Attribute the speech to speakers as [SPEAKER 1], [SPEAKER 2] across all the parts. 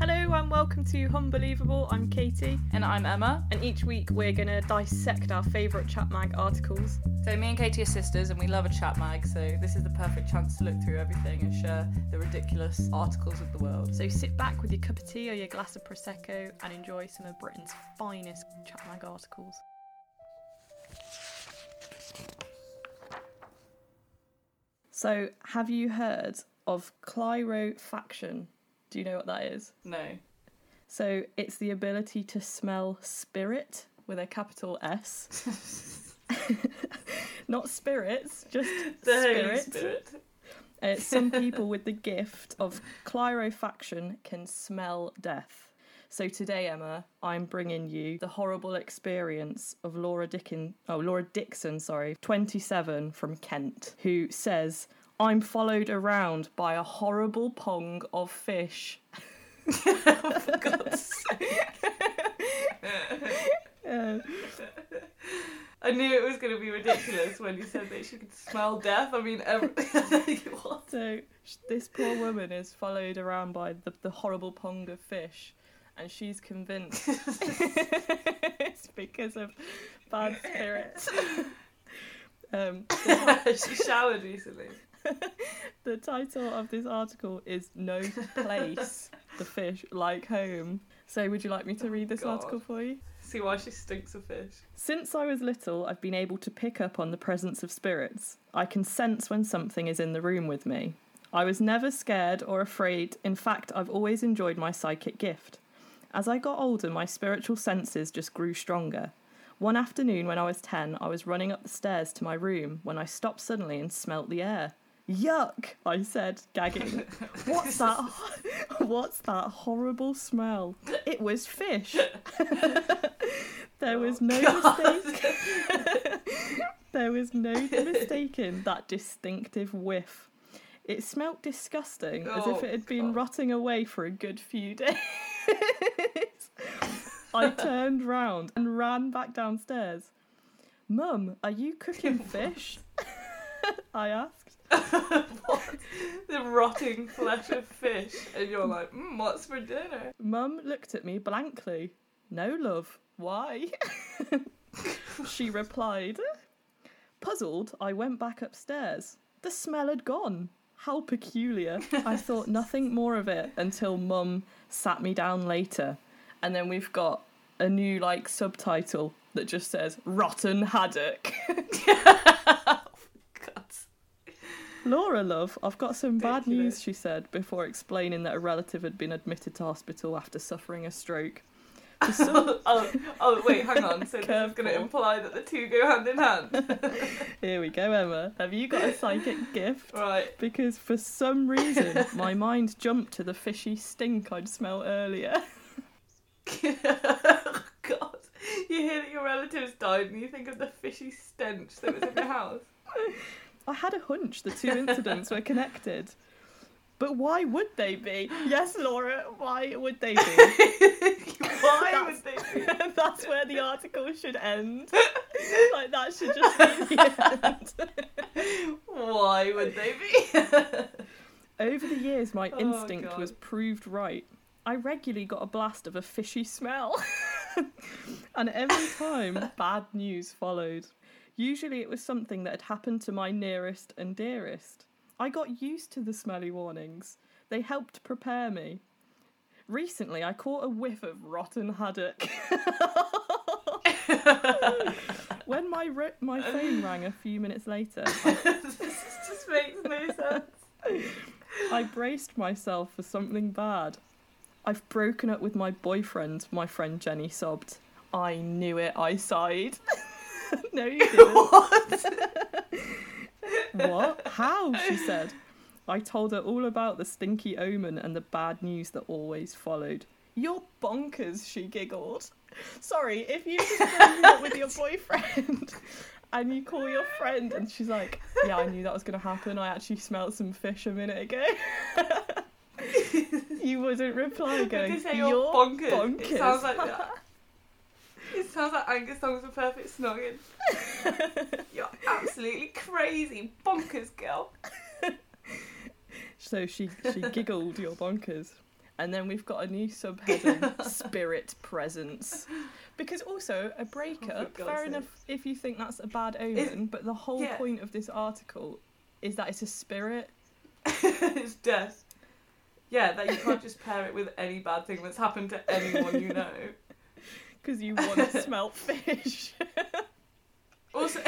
[SPEAKER 1] Hello and welcome to Unbelievable. I'm Katie,
[SPEAKER 2] And I'm Emma.
[SPEAKER 1] and each week we're going to dissect our favourite chat mag articles.
[SPEAKER 2] So me and Katie are sisters and we love a chat mag, so this is the perfect chance to look through everything and share the ridiculous articles of the world.
[SPEAKER 1] So sit back with your cup of tea or your glass of Prosecco and enjoy some of Britain's finest chat mag articles. So, have you heard of Clyrofaction? Do you know what that is?
[SPEAKER 2] No.
[SPEAKER 1] So, it's the ability to smell spirit with a capital S. Not spirits, just
[SPEAKER 2] The
[SPEAKER 1] spirit.
[SPEAKER 2] Spirit.
[SPEAKER 1] Uh, some people with the gift of clyrofaction can smell death. So today, Emma, I'm bringing you the horrible experience of Laura Dickin, oh Laura Dixon, sorry, 27 from Kent, who says, "I'm followed around by a horrible pong of fish."
[SPEAKER 2] For God's sake. I knew it was going to be ridiculous when you said that she could smell death. I mean, every... what?
[SPEAKER 1] so this poor woman is followed around by the, the horrible pong of fish, and she's convinced it's because of bad spirits. um,
[SPEAKER 2] she showered recently.
[SPEAKER 1] the title of this article is "No Place the Fish Like Home." So, would you like me to oh, read this
[SPEAKER 2] God.
[SPEAKER 1] article for you?
[SPEAKER 2] See why she stinks of fish.
[SPEAKER 1] Since I was little, I've been able to pick up on the presence of spirits. I can sense when something is in the room with me. I was never scared or afraid. In fact, I've always enjoyed my psychic gift. As I got older, my spiritual senses just grew stronger. One afternoon when I was 10, I was running up the stairs to my room when I stopped suddenly and smelt the air. Yuck, I said, gagging. What's that? What's that horrible smell? It was fish. there was oh, no mistake. there was no mistaking that distinctive whiff. It smelt disgusting, as if
[SPEAKER 2] Oh,
[SPEAKER 1] it had been
[SPEAKER 2] God.
[SPEAKER 1] rotting away for a good few days. I turned round and ran back downstairs. Mum, are you cooking fish? I asked.
[SPEAKER 2] The rotting flesh of fish, and you're like, mm, what's for dinner?
[SPEAKER 1] Mum looked at me blankly. No, love. Why? she replied. Puzzled, I went back upstairs. The smell had gone. How peculiar. I thought nothing more of it until Mum sat me down later. And then we've got a new like subtitle that just says Rotten Haddock. Laura, love, I've got some bad news, she said, before explaining that a relative had been admitted to hospital after suffering a stroke. Some-
[SPEAKER 2] oh, oh, oh, wait, hang on. So this is going to imply that the two go hand in hand.
[SPEAKER 1] Here we go, Emma. Have you got a psychic gift?
[SPEAKER 2] right.
[SPEAKER 1] Because for some reason, my mind jumped to the fishy stink I'd smelt earlier.
[SPEAKER 2] God. You hear that your relatives died and you think of the fishy stench that was in your house.
[SPEAKER 1] I had a hunch the two incidents were connected. But why would they be? Yes, Laura, why would they be?
[SPEAKER 2] Why would they be?
[SPEAKER 1] That's where the article should end. Like, that should just be the end.
[SPEAKER 2] Why would they be?
[SPEAKER 1] Over the years, my
[SPEAKER 2] Oh,
[SPEAKER 1] instinct
[SPEAKER 2] God.
[SPEAKER 1] was proved right. I regularly got a blast of a fishy smell. and every time, bad news followed. Usually, it was something that had happened to my nearest and dearest. I got used to the smelly warnings, they helped prepare me. Recently, I caught a whiff of rotten haddock. when my, ri- my phone rang a few minutes later,
[SPEAKER 2] this just makes no sense.
[SPEAKER 1] I braced myself for something bad. I've broken up with my boyfriend, my friend Jenny sobbed. I knew it, I sighed. no, you didn't.
[SPEAKER 2] What?
[SPEAKER 1] what? How? She said. I told her all about the stinky omen and the bad news that always followed. You're bonkers, she giggled. Sorry, if you just broken up with your boyfriend and you call your friend and she's like, Yeah, I knew that was going to happen. I actually smelled some fish a minute ago. you wouldn't reply going,
[SPEAKER 2] you say
[SPEAKER 1] You're
[SPEAKER 2] bonkers?
[SPEAKER 1] bonkers.
[SPEAKER 2] It sounds like that. It sounds like Angus Thongs and Perfect Snogging. You're absolutely crazy, bonkers girl.
[SPEAKER 1] So she she giggled, "You're bonkers." And then we've got a new subheading spirit presence. Because also, a breakup, oh,
[SPEAKER 2] God's
[SPEAKER 1] fair enough if you think that's a bad omen, but the whole
[SPEAKER 2] yeah.
[SPEAKER 1] point of this article is that it's a spirit.
[SPEAKER 2] it's death. Yeah, that you can't just pair it with any bad thing that's happened to anyone you know.
[SPEAKER 1] Because you want to smell fish.
[SPEAKER 2] Also,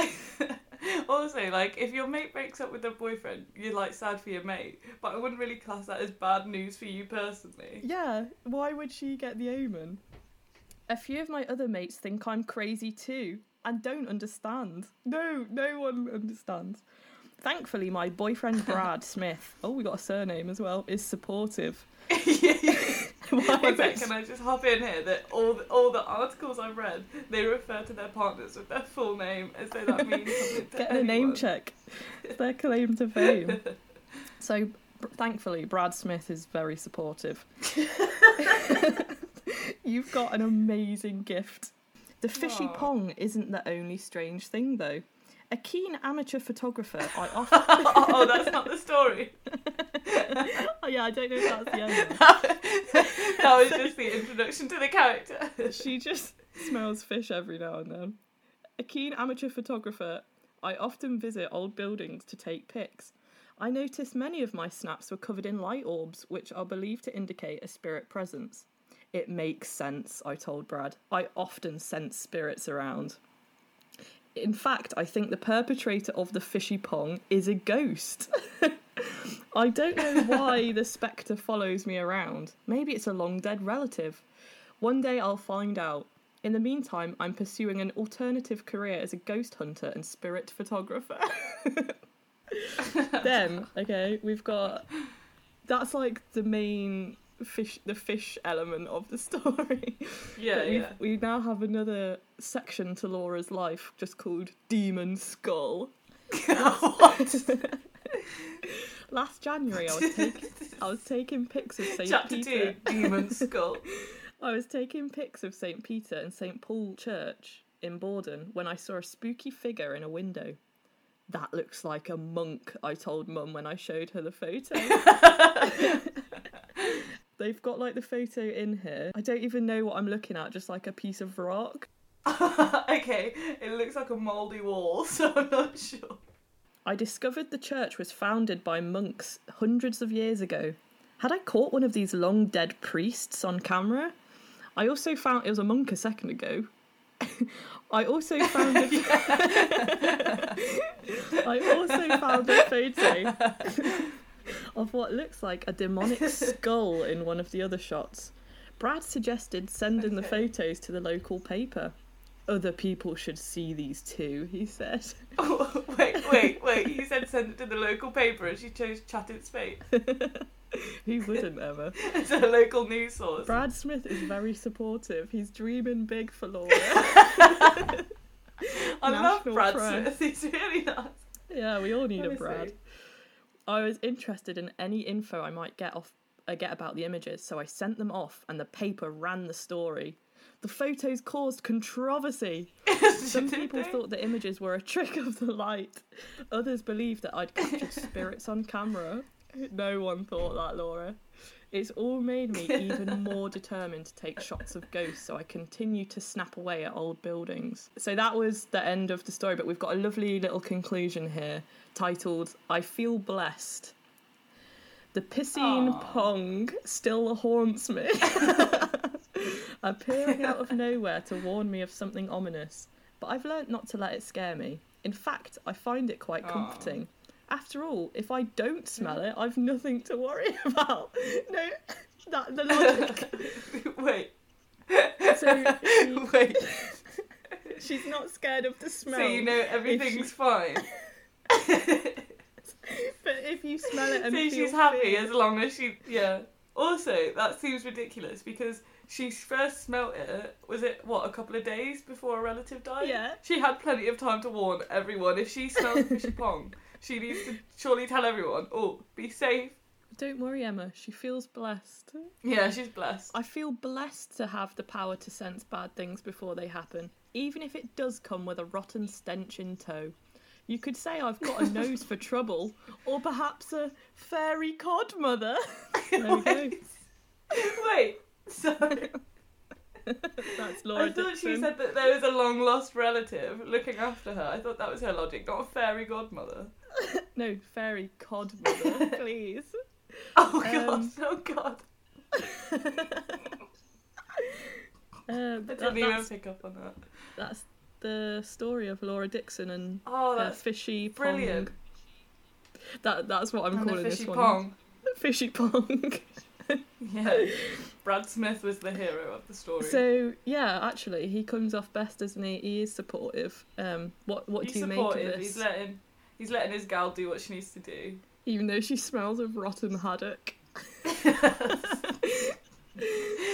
[SPEAKER 2] also, like if your mate breaks up with their boyfriend, you're like sad for your mate, but I wouldn't really class that as bad news for you personally.
[SPEAKER 1] yeah, why would she get the omen? A few of my other mates think I'm crazy too and don't understand. No, no one understands. Thankfully, my boyfriend Brad Smith, oh, we got a surname as well, is supportive.
[SPEAKER 2] yeah, yeah. One sec, can I just hop in here that all the, all the articles I've read, they refer to their partners with their full name as though that means something to
[SPEAKER 1] Getting a name check. It's their claim to fame. So, thankfully, Brad Smith is very supportive. You've got an amazing gift. The fishy
[SPEAKER 2] Aw.
[SPEAKER 1] pong isn't the only strange thing, though. A keen amateur photographer, I often.
[SPEAKER 2] Oh, oh, that's not the story.
[SPEAKER 1] oh, yeah, I don't know if that's the end.
[SPEAKER 2] that was just the introduction to the character.
[SPEAKER 1] She just smells fish every now and then. A keen amateur photographer, I often visit old buildings to take pics. I noticed many of my snaps were covered in light orbs, which are believed to indicate a spirit presence. It makes sense, I told Brad. I often sense spirits around. In fact, I think the perpetrator of the fishy pong is a ghost. I don't know why the spectre follows me around. Maybe it's a long dead relative. One day I'll find out. In the meantime, I'm pursuing an alternative career as a ghost hunter and spirit photographer. then, okay, we've got that's like the main fish the fish element of the story.
[SPEAKER 2] Yeah, yeah.
[SPEAKER 1] we now have another section to Laura's life just called Demon Skull. Last January I was taking I was taking pics of Saint
[SPEAKER 2] Chapter
[SPEAKER 1] Peter.
[SPEAKER 2] two, Demon Skull.
[SPEAKER 1] I was taking pics of St. Peter and St. Paul Church in Borden when I saw a spooky figure in a window. That looks like a monk, I told Mum when I showed her the photo. They've got like the photo in here. I don't even know what I'm looking at, just like a piece of rock.
[SPEAKER 2] okay, it looks like a mouldy wall, so I'm not sure.
[SPEAKER 1] I discovered the church was founded by monks hundreds of years ago. Had I caught one of these long dead priests on camera? I also found it was a monk a second ago. I also found a, I also found a photo of what looks like a demonic skull in one of the other shots. Brad suggested sending the photos to the local paper. Other people should see these too, he said.
[SPEAKER 2] Oh, wait, wait, wait. He said send it to the local paper and she chose Chat It's Fate
[SPEAKER 1] Who wouldn't ever?
[SPEAKER 2] It's a local news source.
[SPEAKER 1] Brad Smith is very supportive. He's dreaming big for Laura.
[SPEAKER 2] I love Brad
[SPEAKER 1] press.
[SPEAKER 2] Smith. He's really nice.
[SPEAKER 1] yeah, we all need a Brad. I was interested in any info I might get off uh, get about the images, so I sent them off, and the paper ran the story. The photos caused controversy. Some people thought the images were a trick of the light. Others believed that I'd captured spirits on camera. No one thought that, Laura. It's all made me even more determined to take shots of ghosts, so I continue to snap away at old buildings. So that was the end of the story, but we've got a lovely little conclusion here titled I Feel Blessed. The piscine
[SPEAKER 2] Aw.
[SPEAKER 1] pong still haunts me. appearing out of nowhere to warn me of something ominous, but I've learnt not to let it scare me. In fact, I find it quite comforting. After all, if I don't smell it, I've nothing to worry about. No, that the logic.
[SPEAKER 2] wait,
[SPEAKER 1] So she,
[SPEAKER 2] wait.
[SPEAKER 1] she's not scared of the smell.
[SPEAKER 2] So you know everything's fine.
[SPEAKER 1] but if you smell it and
[SPEAKER 2] so she's happy as long as she yeah also that seems ridiculous because she first smelt it was it what a couple of days before a relative died
[SPEAKER 1] Yeah.
[SPEAKER 2] she had plenty of time to warn everyone if she smelled fishy pong she needs to surely tell everyone oh be safe
[SPEAKER 1] Don't worry, Emma. She feels blessed.
[SPEAKER 2] yeah she's blessed
[SPEAKER 1] I feel blessed to have the power to sense bad things before they happen, even if it does come with a rotten stench in tow. You could say I've got a nose for trouble, or perhaps a fairy godmother. There we go.
[SPEAKER 2] Wait, sorry.
[SPEAKER 1] That's Laura
[SPEAKER 2] I thought
[SPEAKER 1] Dixon.
[SPEAKER 2] she said that there was a long lost relative looking after her. I thought that was her logic, not a fairy godmother.
[SPEAKER 1] No, fairy cod mother, please.
[SPEAKER 2] Oh god,
[SPEAKER 1] Um,
[SPEAKER 2] oh god.
[SPEAKER 1] Uh,
[SPEAKER 2] I didn't even
[SPEAKER 1] that's,
[SPEAKER 2] pick up on that.
[SPEAKER 1] that's the story of Laura Dixon and
[SPEAKER 2] Oh,
[SPEAKER 1] uh, Fishy
[SPEAKER 2] brilliant.
[SPEAKER 1] Pong. That that's what I'm
[SPEAKER 2] and the
[SPEAKER 1] calling
[SPEAKER 2] fishy
[SPEAKER 1] this one.
[SPEAKER 2] Fishy pong.
[SPEAKER 1] Fishy Pong.
[SPEAKER 2] Yeah. Brad Smith was the hero of the story.
[SPEAKER 1] so yeah, actually, he comes off best, doesn't he? He is supportive. Um, what what
[SPEAKER 2] he's
[SPEAKER 1] do you make of this?
[SPEAKER 2] He's letting he's letting his gal do what she needs to do.
[SPEAKER 1] Even though she smells of rotten haddock.
[SPEAKER 2] no,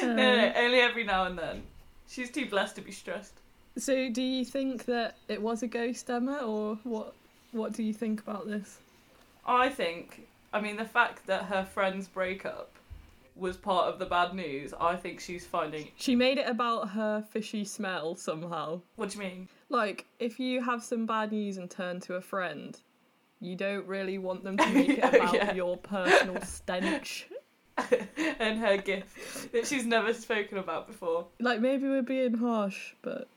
[SPEAKER 2] no, no, um, only every now and then. She's too blessed to be stressed.
[SPEAKER 1] So, do you think that it was a ghost, Emma, or what? What do you think about this?
[SPEAKER 2] I think, I mean, the fact that her friends break up was part of the bad news. I think she's finding.
[SPEAKER 1] She made it about her fishy smell somehow.
[SPEAKER 2] What do you mean?
[SPEAKER 1] Like, if you have some bad news and turn to a friend, you don't really want them to make it
[SPEAKER 2] Oh,
[SPEAKER 1] about
[SPEAKER 2] yeah.
[SPEAKER 1] your personal stench.
[SPEAKER 2] and her gift that she's never spoken about before.
[SPEAKER 1] Like, maybe we're being harsh, but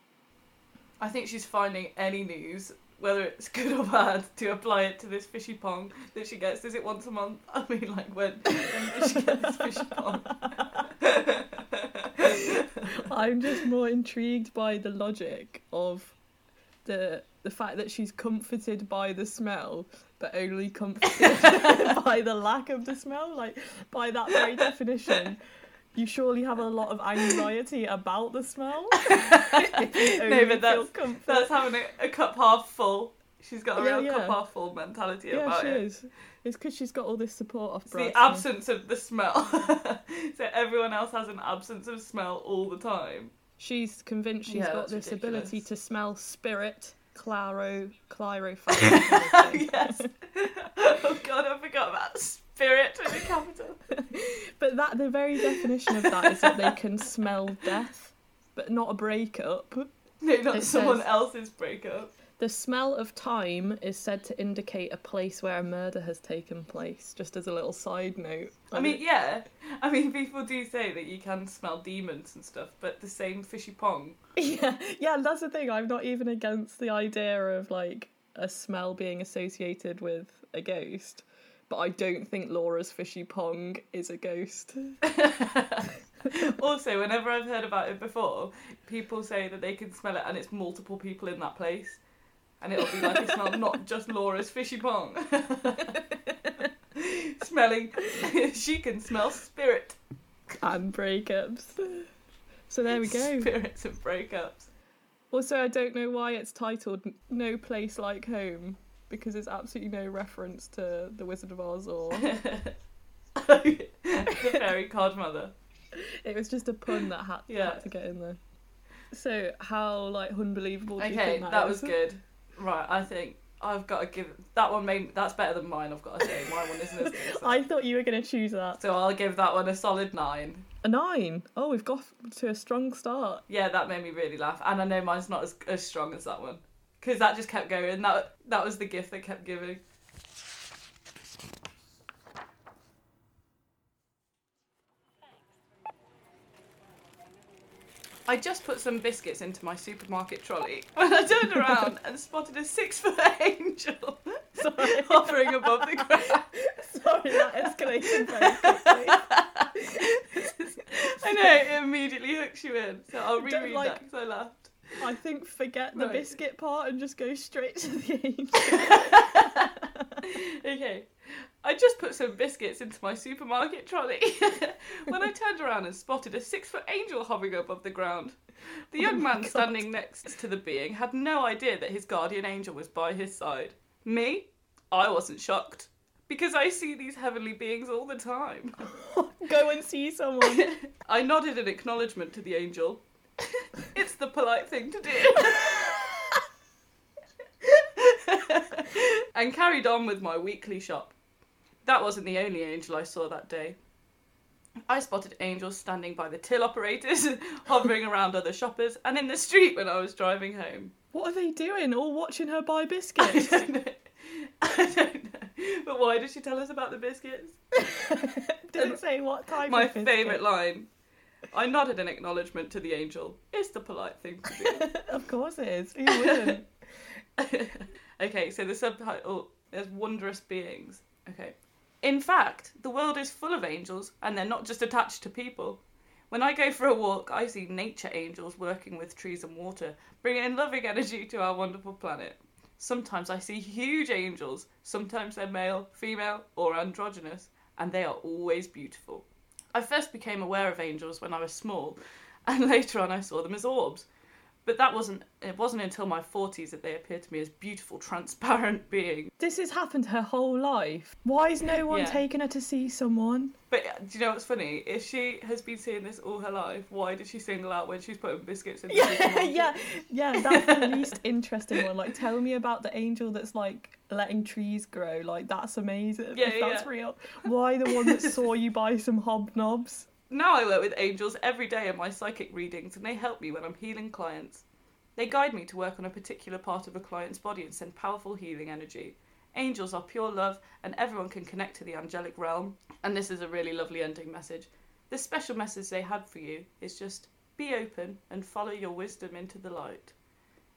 [SPEAKER 2] I think she's finding any news, whether it's good or bad, to apply it to this fishy pong that she gets. Is it once a month? I mean, like when, when she get this fishy pong?
[SPEAKER 1] I'm just more intrigued by the logic of the the fact that she's comforted by the smell, but only comforted by the lack of the smell. Like by that very definition, you surely have a lot of anxiety about the smell.
[SPEAKER 2] No, but that's- That's having a, a cup half full. She's got a
[SPEAKER 1] Yeah,
[SPEAKER 2] real
[SPEAKER 1] yeah.
[SPEAKER 2] cup half full mentality
[SPEAKER 1] yeah,
[SPEAKER 2] about
[SPEAKER 1] she
[SPEAKER 2] it.
[SPEAKER 1] is. It's because she's got all this support off
[SPEAKER 2] It's the absence of the smell. so everyone else has an absence of smell all the time.
[SPEAKER 1] She's convinced she's
[SPEAKER 2] Yeah,
[SPEAKER 1] got this
[SPEAKER 2] ridiculous.
[SPEAKER 1] ability to smell spirit, claro, claro.
[SPEAKER 2] Oh, yes. oh god, I forgot about spirit with a capital.
[SPEAKER 1] But that the very definition of that is that they can smell death, but not a breakup.
[SPEAKER 2] No, not
[SPEAKER 1] It
[SPEAKER 2] someone
[SPEAKER 1] says-
[SPEAKER 2] else's breakup.
[SPEAKER 1] The smell of time is said to indicate a place where a murder has taken place. Just as a little side note.
[SPEAKER 2] I mean, yeah. I mean, people do say that you can smell demons and stuff, but the same fishy pong.
[SPEAKER 1] yeah, yeah, that's the thing. I'm not even against the idea of like a smell being associated with a ghost, but I don't think Laura's fishy pong is a ghost.
[SPEAKER 2] also, whenever I've heard about it before, people say that they can smell it and it's multiple people in that place. And it'll be like it smells not just Laura's fishy pong. Smelling, she can smell spirit.
[SPEAKER 1] and breakups. So there we go.
[SPEAKER 2] Spirits and breakups.
[SPEAKER 1] Also, I don't know why it's titled No Place Like Home because there's absolutely no reference to The Wizard of Oz or
[SPEAKER 2] the fairy godmother.
[SPEAKER 1] it was just a pun that had,
[SPEAKER 2] Yeah.
[SPEAKER 1] had to get in there. So, how like unbelievable do you
[SPEAKER 2] Okay,
[SPEAKER 1] think
[SPEAKER 2] that,
[SPEAKER 1] that
[SPEAKER 2] was good. Right, I think I've got to give that one. Made that's better than mine. I've got to say, my one isn't as good. As.
[SPEAKER 1] I thought you were going to choose that.
[SPEAKER 2] So I'll give that one a solid nine.
[SPEAKER 1] A nine. Oh, we've got to a strong start.
[SPEAKER 2] Yeah, that made me really laugh, and I know mine's not as as strong as that one because that just kept going. That that was the gift that kept giving. I just put some biscuits into my supermarket trolley when I turned around and spotted a six foot angel
[SPEAKER 1] Sorry.
[SPEAKER 2] hovering above the ground.
[SPEAKER 1] Sorry, that escalated very quickly.
[SPEAKER 2] I know, it immediately hooks you in. So I'll reread
[SPEAKER 1] like-
[SPEAKER 2] that because I laughed.
[SPEAKER 1] I think forget the
[SPEAKER 2] Right.
[SPEAKER 1] biscuit part and just go straight to the angel.
[SPEAKER 2] okay. I just put some biscuits into my supermarket trolley when I turned around and spotted a six foot angel hovering above the ground. The oh young
[SPEAKER 1] Oh
[SPEAKER 2] man
[SPEAKER 1] God.
[SPEAKER 2] standing next to the being had no idea that his guardian angel was by his side. Me? I wasn't shocked. Because I see these heavenly beings all the time.
[SPEAKER 1] go and see someone.
[SPEAKER 2] I nodded in acknowledgement to the angel. it's the polite thing to do. and carried on with my weekly shop. That wasn't the only angel I saw that day. I spotted angels standing by the till operators, hovering around other shoppers, and in the street when I was driving home.
[SPEAKER 1] What are they doing? All watching her buy
[SPEAKER 2] I
[SPEAKER 1] biscuits?
[SPEAKER 2] don't know. I don't know. But why did she tell us about the biscuits?
[SPEAKER 1] Did it say what type
[SPEAKER 2] My favourite line. I nodded an acknowledgement to the angel. It's the polite thing to do.
[SPEAKER 1] of course it is. Who wouldn't?
[SPEAKER 2] okay, so the subtitle is Wondrous Beings. Okay. In fact, the world is full of angels, and they're not just attached to people. When I go for a walk, I see nature angels working with trees and water, bringing loving energy to our wonderful planet. Sometimes I see huge angels, sometimes they're male, female, or androgynous, and they are always beautiful. I first became aware of angels when I was small, and later on I saw them as orbs. But that wasn't it wasn't until my 40s that they appeared to me as beautiful, transparent beings.
[SPEAKER 1] This has happened her whole life. Why is no one
[SPEAKER 2] Yeah.
[SPEAKER 1] taking her to see someone?
[SPEAKER 2] But uh, do you know what's funny? If she has been seeing this all her life, why did she single out when she's putting biscuits in the
[SPEAKER 1] Yeah, yeah, yeah. That's the least interesting one. Like, tell me about the angel that's like letting trees grow. Like, that's amazing.
[SPEAKER 2] Yeah,
[SPEAKER 1] if
[SPEAKER 2] yeah,
[SPEAKER 1] that's real. Why the one that saw you buy some hobnobs?
[SPEAKER 2] Now I work with angels every day in my psychic readings, and they help me when I'm healing clients. They guide me to work on a particular part of a client's body and send powerful healing energy. Angels are pure love, and everyone can connect to the angelic realm. And this is a really lovely ending message. The special message they had for you is just be open and follow your wisdom into the light.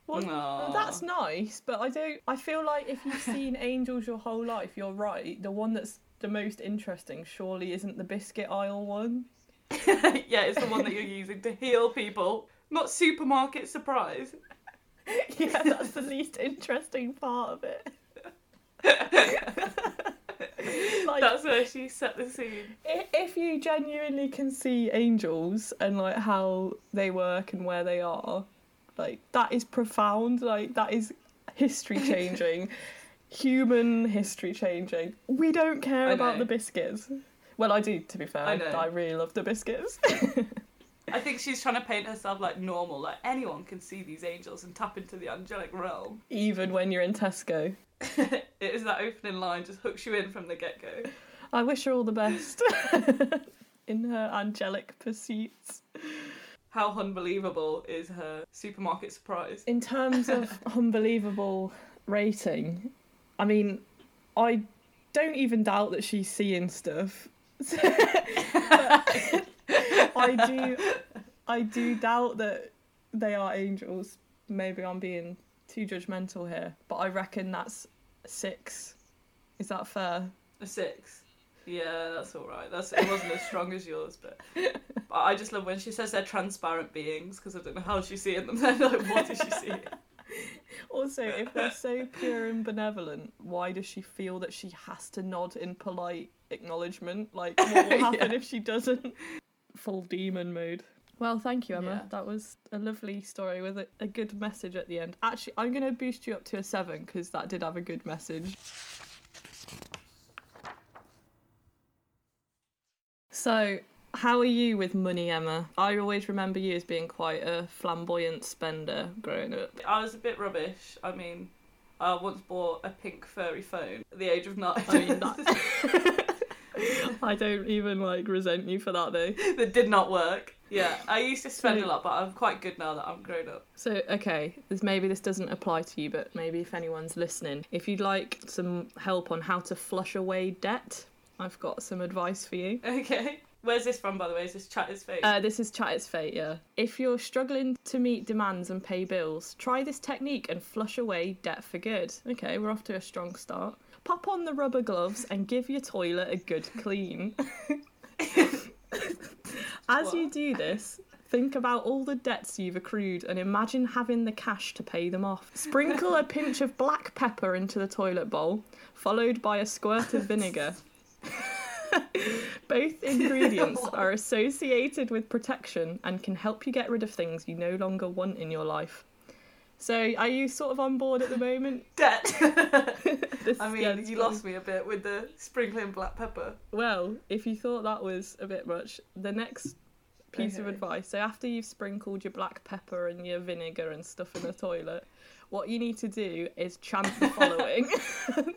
[SPEAKER 1] Well, that's nice, but I don't. I feel like if you've seen angels your whole life, you're right. The one that's the most interesting surely isn't the biscuit aisle one.
[SPEAKER 2] yeah, it's the one that you're using to heal people, not supermarket surprise.
[SPEAKER 1] yeah, that's the least interesting part of it. like,
[SPEAKER 2] That's where she set the scene.
[SPEAKER 1] i- if you genuinely can see angels and like how they work and where they are, like that is profound. Like that is history changing, human history changing. We don't care about the biscuits. Well, I do. To be fair,
[SPEAKER 2] I know.
[SPEAKER 1] I really love the biscuits.
[SPEAKER 2] I think she's trying to paint herself like normal, like anyone can see these angels and tap into the angelic realm.
[SPEAKER 1] Even when you're in Tesco.
[SPEAKER 2] it is that opening line just hooks you in from the get go.
[SPEAKER 1] I wish her all the best in her angelic pursuits.
[SPEAKER 2] How unbelievable is her supermarket surprise?
[SPEAKER 1] In terms of unbelievable rating, I mean, I don't even doubt that she's seeing stuff. I do, I do doubt that they are angels. Maybe I'm being too judgmental here, but I reckon that's six. Is that fair?
[SPEAKER 2] A six. Yeah, that's all right. That's it wasn't as strong as yours, but, but I just love when she says they're transparent beings because I don't know how she's seeing them. Then like, what is she seeing?
[SPEAKER 1] Also, if they're so pure and benevolent, why does she feel that she has to nod in polite acknowledgement? Like, what will happen
[SPEAKER 2] Yeah.
[SPEAKER 1] if she doesn't? Full demon mode. Well, thank you, Emma.
[SPEAKER 2] Yeah.
[SPEAKER 1] That was a lovely story with a, a good message at the end. Actually, I'm going to boost you up to a seven because that did have a good message. So, how are you with money, Emma? I always remember you as being quite a flamboyant spender growing up.
[SPEAKER 2] I was a bit rubbish. I mean, I once bought a pink furry phone at the age of nine.
[SPEAKER 1] I mean, that... I don't even like resent you for that though.
[SPEAKER 2] that did not work. Yeah, I used to spend
[SPEAKER 1] So-
[SPEAKER 2] a lot, but I'm quite good now that I'm grown up.
[SPEAKER 1] So, okay, this maybe this doesn't apply to you, but maybe if anyone's listening, if you'd like some help on how to flush away debt, I've got some advice for you.
[SPEAKER 2] Okay. Where's this from, by the way? Is this Chat It's Fate?
[SPEAKER 1] Uh, this is Chat It's Fate, yeah. If you're struggling to meet demands and pay bills, try this technique and flush away debt for good. Okay, we're off to a strong start. Pop on the rubber gloves and give your toilet a good clean. As you do this, think about all the debts you've accrued and imagine having the cash to pay them off. Sprinkle a pinch of black pepper into the toilet bowl, followed by a squirt of vinegar. Both ingredients are associated with protection and can help you get rid of things you no longer want in your life. So, are you sort of on board at the moment?
[SPEAKER 2] Debt. I mean,
[SPEAKER 1] yeah,
[SPEAKER 2] you lost me a bit with the sprinkling black pepper.
[SPEAKER 1] Well, if you thought that was a bit much, the next piece of advice so, after you've sprinkled your black pepper and your vinegar and stuff in the toilet, what you need to do is chant the following.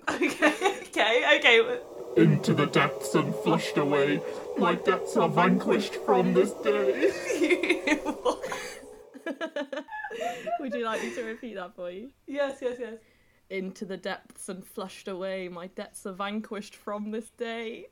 [SPEAKER 2] Okay, okay, okay.
[SPEAKER 3] Into the depths and flushed away. My debts are vanquished from this day.
[SPEAKER 1] Would you like me to repeat that for you?
[SPEAKER 2] yes, yes, yes.
[SPEAKER 1] Into the depths and flushed away, my debts are vanquished from this day.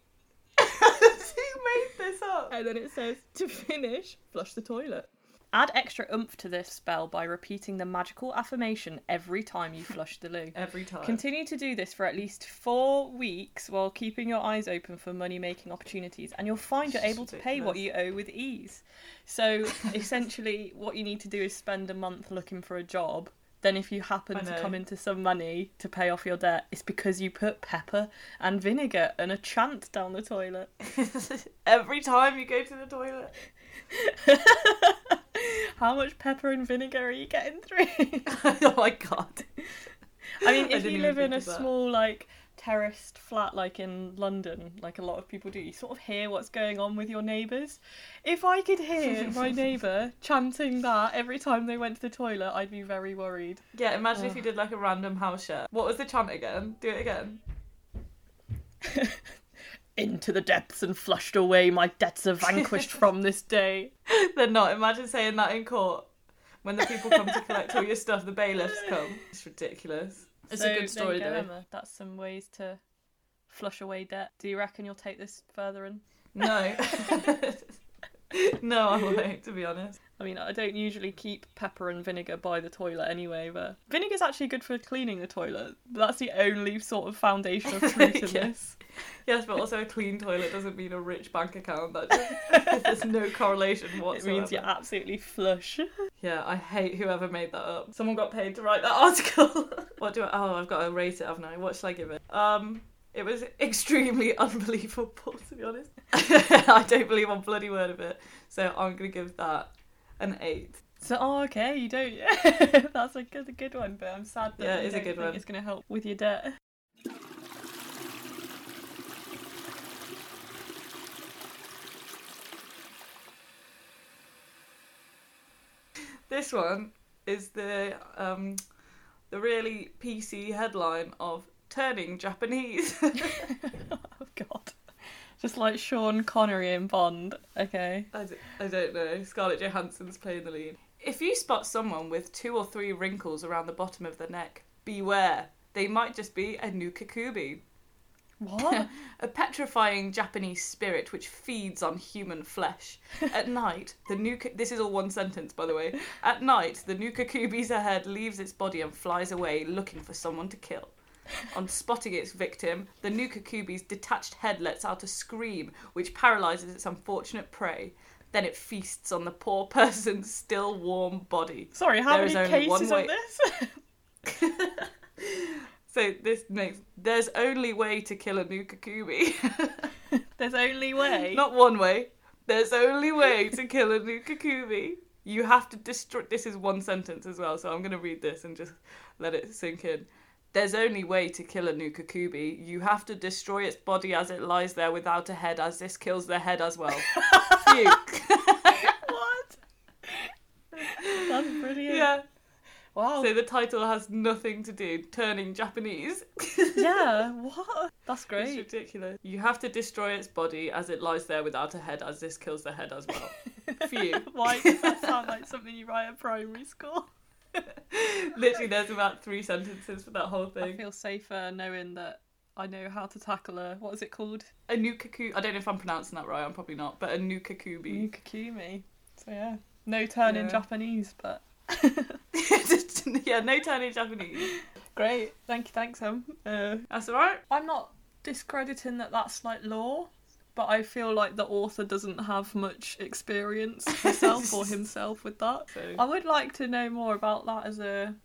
[SPEAKER 2] made this up?
[SPEAKER 1] And then it says, to finish, flush the toilet. Add extra oomph to this spell by repeating the magical affirmation every time you flush the loo.
[SPEAKER 2] Every time.
[SPEAKER 1] Continue to do this for at least four weeks while keeping your eyes open for money making opportunities, and you'll find you're able to pay what you owe with ease. So, essentially, what you need to do is spend a month looking for a job. Then, if you happen to
[SPEAKER 2] know.
[SPEAKER 1] come into some money to pay off your debt, it's because you put pepper and vinegar and a chant down the toilet.
[SPEAKER 2] Every time you go to the toilet.
[SPEAKER 1] How much pepper and vinegar are you getting through?
[SPEAKER 2] oh my god.
[SPEAKER 1] I mean, if
[SPEAKER 2] didn't
[SPEAKER 1] you live in a small, like, terraced flat, like in London, like a lot of people do, you sort of hear what's going on with your neighbours. If I could hear my neighbour chanting that every time they went to the toilet, I'd be very worried.
[SPEAKER 2] Yeah, imagine if you did like a random house share. What was the chant again? Do it again.
[SPEAKER 1] Into the depths and flushed away, my debts are vanquished from this day.
[SPEAKER 2] They're not. Imagine saying that in court. When the people come to collect all your stuff, the bailiffs come. It's ridiculous. It's
[SPEAKER 1] So,
[SPEAKER 2] a good story,
[SPEAKER 1] go,
[SPEAKER 2] though.
[SPEAKER 1] Emma. That's some ways to flush away debt. Do you reckon you'll take this further in?
[SPEAKER 2] No. no, I won't, to be honest.
[SPEAKER 1] I mean, I don't usually keep pepper and vinegar by the toilet anyway, but vinegar's actually good for cleaning the toilet. That's the only sort of foundation of truth in
[SPEAKER 2] Yeah.
[SPEAKER 1] this.
[SPEAKER 2] Yes, but also a clean toilet doesn't mean a rich bank account. That just, there's no correlation
[SPEAKER 1] It means you're absolutely flush.
[SPEAKER 2] Yeah, I hate whoever made that up. Someone got paid to write that article. what do I? Oh, I've got to rate it, haven't I? What should I give it? Um, it was extremely unbelievable, to be honest. I don't believe one bloody word of it, so I'm gonna give that an eight.
[SPEAKER 1] So, oh, okay, you don't. Yeah. That's a good, a good one, but I'm sad that
[SPEAKER 2] Yeah, it is a good one.
[SPEAKER 1] It's going to help with your debt.
[SPEAKER 2] This one is the um, the really PC headline of turning Japanese.
[SPEAKER 1] Just like Sean Connery in Bond. Okay.
[SPEAKER 2] I, d- I don't know. Scarlett Johansson's playing the lead. If you spot someone with two or three wrinkles around the bottom of the neck, beware. They might just be a nukakubi,
[SPEAKER 1] What?
[SPEAKER 2] a petrifying Japanese spirit which feeds on human flesh. At night, the nuka this is all one sentence by the way. At night, the nukakubi's head leaves its body and flies away looking for someone to kill. On spotting its victim, the nukakubi's detached head lets out a scream which paralyzes its unfortunate prey. Then it feasts on the poor person's still warm body.
[SPEAKER 1] Sorry, how
[SPEAKER 2] There is
[SPEAKER 1] many cases
[SPEAKER 2] way-
[SPEAKER 1] of this?
[SPEAKER 2] So this makes there's only way to kill a nukakubi.
[SPEAKER 1] There's only way.
[SPEAKER 2] Not one way. There's only way to kill a nukakubi. You have to destroy. This is one sentence as well, so I'm going to read this and just let it sink in. There's only way to kill a nukakubi. You have to destroy its body as it lies there without a head, as this kills the head as well. Phew.
[SPEAKER 1] what? That's brilliant.
[SPEAKER 2] yeah.
[SPEAKER 1] Wow.
[SPEAKER 2] So the title has nothing to do turning Japanese.
[SPEAKER 1] yeah. What? That's
[SPEAKER 2] It's
[SPEAKER 1] great.
[SPEAKER 2] ridiculous. You have to destroy its body as it lies there without a head, as this kills the head as well. Phew.
[SPEAKER 1] Why does that sound like something you write at primary school?
[SPEAKER 2] Literally, there's about three sentences for that whole thing.
[SPEAKER 1] I feel safer knowing that I know how to tackle a what is it called?
[SPEAKER 2] A nukaku. I don't know if I'm pronouncing that right. I'm probably not. But a nukakubi.
[SPEAKER 1] Nukakumi. So yeah, no turn in Japanese, but
[SPEAKER 2] yeah, no turn in Japanese.
[SPEAKER 1] great. Thank you, thanks, Em. Uh,
[SPEAKER 2] That's alright.
[SPEAKER 1] I'm not discrediting that that's like law, but I feel like the author doesn't have much experience herself or himself with that.
[SPEAKER 2] So.
[SPEAKER 1] I would like to know more about that as a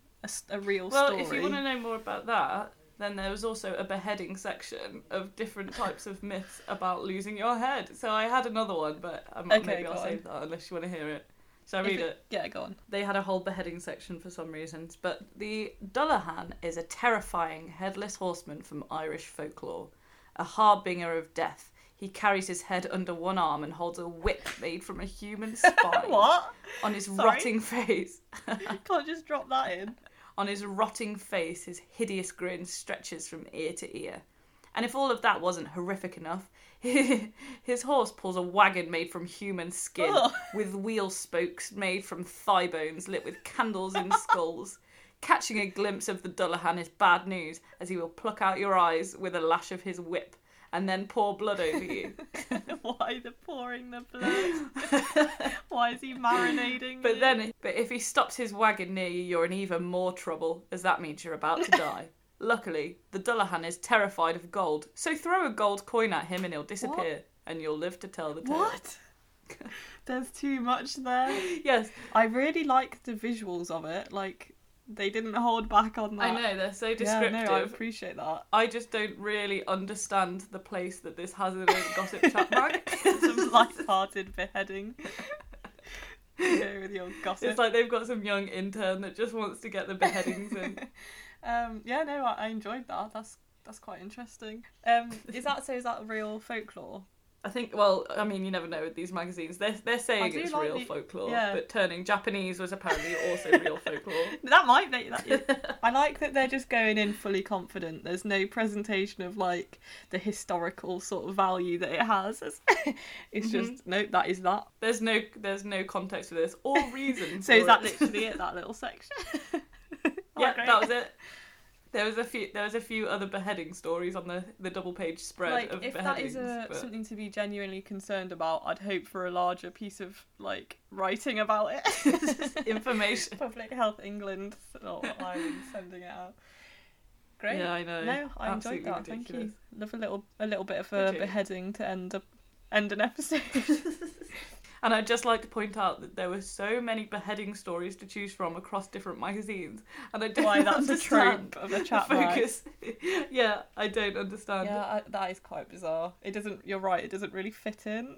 [SPEAKER 1] a real
[SPEAKER 2] Well,
[SPEAKER 1] story.
[SPEAKER 2] Well, if you want to know more about that, then there was also a beheading section of different types of myths about losing your head. So I had another one, but um,
[SPEAKER 1] Okay,
[SPEAKER 2] maybe I'll
[SPEAKER 1] on.
[SPEAKER 2] save that unless you want to hear it. Shall I read it?
[SPEAKER 1] Yeah, go on.
[SPEAKER 2] They had a whole beheading section for some reasons, but the Dullahan is a terrifying headless horseman from Irish folklore, a harbinger of death. He carries his head under one arm and holds a whip made from a human spine
[SPEAKER 1] What?
[SPEAKER 2] on his
[SPEAKER 1] Sorry?
[SPEAKER 2] rotting face.
[SPEAKER 1] Can't just drop that in.
[SPEAKER 2] On his rotting face, his hideous grin stretches from ear to ear. And if all of that wasn't horrific enough, his horse pulls a wagon made from human skin,
[SPEAKER 1] Ugh.
[SPEAKER 2] with wheel spokes made from thigh bones lit with candles in skulls. Catching a glimpse of the Dullahan is bad news, as he will pluck out your eyes with a lash of his whip, and then pour blood over you.
[SPEAKER 1] Why the pouring the blood? Why is he marinating?
[SPEAKER 2] But
[SPEAKER 1] me?
[SPEAKER 2] then, but if he stops his wagon near you, you're in even more trouble, as that means you're about to die. Luckily, the Dullahan is terrified of gold, so throw a gold coin at him and he'll disappear, and you'll live to tell the tale.
[SPEAKER 1] what? There's too much there.
[SPEAKER 2] Yes,
[SPEAKER 1] I really like the visuals of it. Like they didn't hold back on that.
[SPEAKER 2] I know they're so descriptive.
[SPEAKER 1] Yeah, no, I appreciate that.
[SPEAKER 2] I just don't really understand the place that this has in a gossip chat mag.
[SPEAKER 1] Some light-hearted beheading. Go with your gossip.
[SPEAKER 2] It's like they've got some young intern that just wants to get the beheadings in.
[SPEAKER 1] Um, yeah, no, I, I enjoyed that. That's that's quite interesting. Um, is that so? Is that real folklore?
[SPEAKER 2] I think, well, I mean, you never know with these magazines. They're, they're saying it's
[SPEAKER 1] like
[SPEAKER 2] real
[SPEAKER 1] the-
[SPEAKER 2] folklore,
[SPEAKER 1] yeah.
[SPEAKER 2] but turning Japanese was apparently also real folklore.
[SPEAKER 1] That might be. That, I like that they're just going in fully confident. There's no presentation of like the historical sort of value that it has. It's, it's just mm-hmm. no, that is that.
[SPEAKER 2] There's no there's no context for this or reason.
[SPEAKER 1] So is that
[SPEAKER 2] it.
[SPEAKER 1] literally it? That little section.
[SPEAKER 2] yeah, that was it. There was a few there was a few other beheading stories on the, the double page spread
[SPEAKER 1] like
[SPEAKER 2] of
[SPEAKER 1] if that
[SPEAKER 2] beheadings.
[SPEAKER 1] is a,
[SPEAKER 2] but-
[SPEAKER 1] something to be genuinely concerned about i'd hope for a larger piece of like writing about it.
[SPEAKER 2] Information.
[SPEAKER 1] public health england or ireland sending it out. Great.
[SPEAKER 2] Yeah, I know.
[SPEAKER 1] no i enjoyed
[SPEAKER 2] Absolutely
[SPEAKER 1] that. Thank you. love a little a little bit of a beheading to end a end an episode
[SPEAKER 2] And I'd just like to point out that there were so many beheading stories to choose from across different magazines, and I don't
[SPEAKER 1] why that's a
[SPEAKER 2] understand
[SPEAKER 1] trope of
[SPEAKER 2] the
[SPEAKER 1] chat
[SPEAKER 2] focus. yeah, I don't understand.
[SPEAKER 1] yeah I, that is quite bizarre it doesn't you're right it doesn't really fit in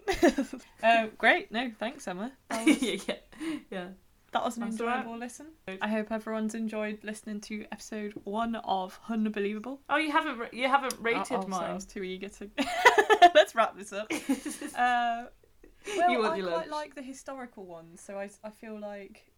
[SPEAKER 1] um, great no thanks emma was,
[SPEAKER 2] yeah, yeah, yeah.
[SPEAKER 1] That was an
[SPEAKER 2] That's all right.
[SPEAKER 1] enjoyable listen. I hope everyone's enjoyed listening to episode one of Unbelievable.
[SPEAKER 2] Oh, you haven't you haven't rated
[SPEAKER 1] oh, oh, sorry, I
[SPEAKER 2] mine.
[SPEAKER 1] was too eager to. Let's wrap this up. Uh, well,
[SPEAKER 2] You
[SPEAKER 1] I quite
[SPEAKER 2] lunch.
[SPEAKER 1] like the historical ones, so I, I feel like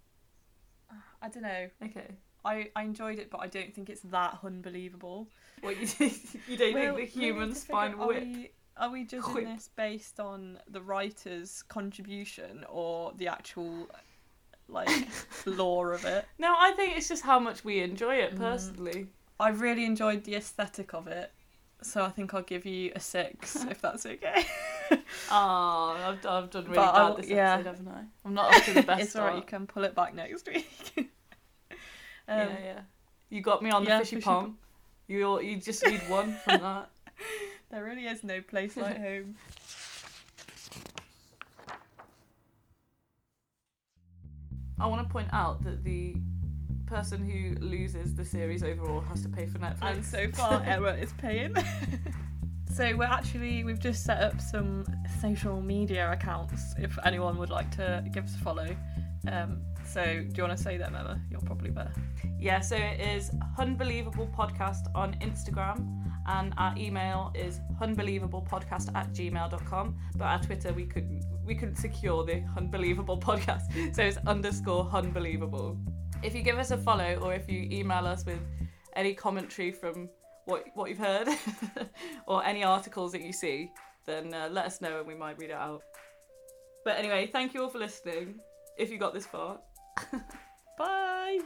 [SPEAKER 1] I don't know.
[SPEAKER 2] Okay.
[SPEAKER 1] I, I enjoyed it, but I don't think it's that unbelievable.
[SPEAKER 2] What you you don't
[SPEAKER 1] Well,
[SPEAKER 2] think the human spine
[SPEAKER 1] figure- are? We, are we judging
[SPEAKER 2] Whip.
[SPEAKER 1] this based on the writer's contribution or the actual like lore of it?
[SPEAKER 2] No, I think it's just how much we enjoy
[SPEAKER 1] Mm.
[SPEAKER 2] it personally.
[SPEAKER 1] I really enjoyed the aesthetic of it, so I think I'll give you a six if that's okay.
[SPEAKER 2] Ah, I've, I've done really
[SPEAKER 1] But
[SPEAKER 2] bad
[SPEAKER 1] I'll-
[SPEAKER 2] this
[SPEAKER 1] yeah.
[SPEAKER 2] episode, haven't I? I'm not up to the best
[SPEAKER 1] it's alright, you can pull it back next week. um,
[SPEAKER 2] yeah, yeah. You got me on the
[SPEAKER 1] yeah,
[SPEAKER 2] fishy,
[SPEAKER 1] fishy
[SPEAKER 2] pong. You all- you just need one from that.
[SPEAKER 1] There really is no place like home.
[SPEAKER 2] I want to point out that the person who loses the series overall has to pay for Netflix.
[SPEAKER 1] And so far, Emma is paying. So we're actually we've just set up some social media accounts if anyone would like to give us a follow. Um, so do you want to say them, Emma? You're probably better.
[SPEAKER 2] Yeah, so it is Unbelievable Podcast on Instagram, and our email is unbelievablepodcast at gmail.com. But our Twitter, we couldn't we couldn't secure the Unbelievable Podcast, so it's underscore Unbelievable. If you give us a follow, or if you email us with any commentary from what what you've heard, or any articles that you see, then uh, let us know and we might read it out. But anyway, thank you all for listening. If you got this far.
[SPEAKER 1] Bye.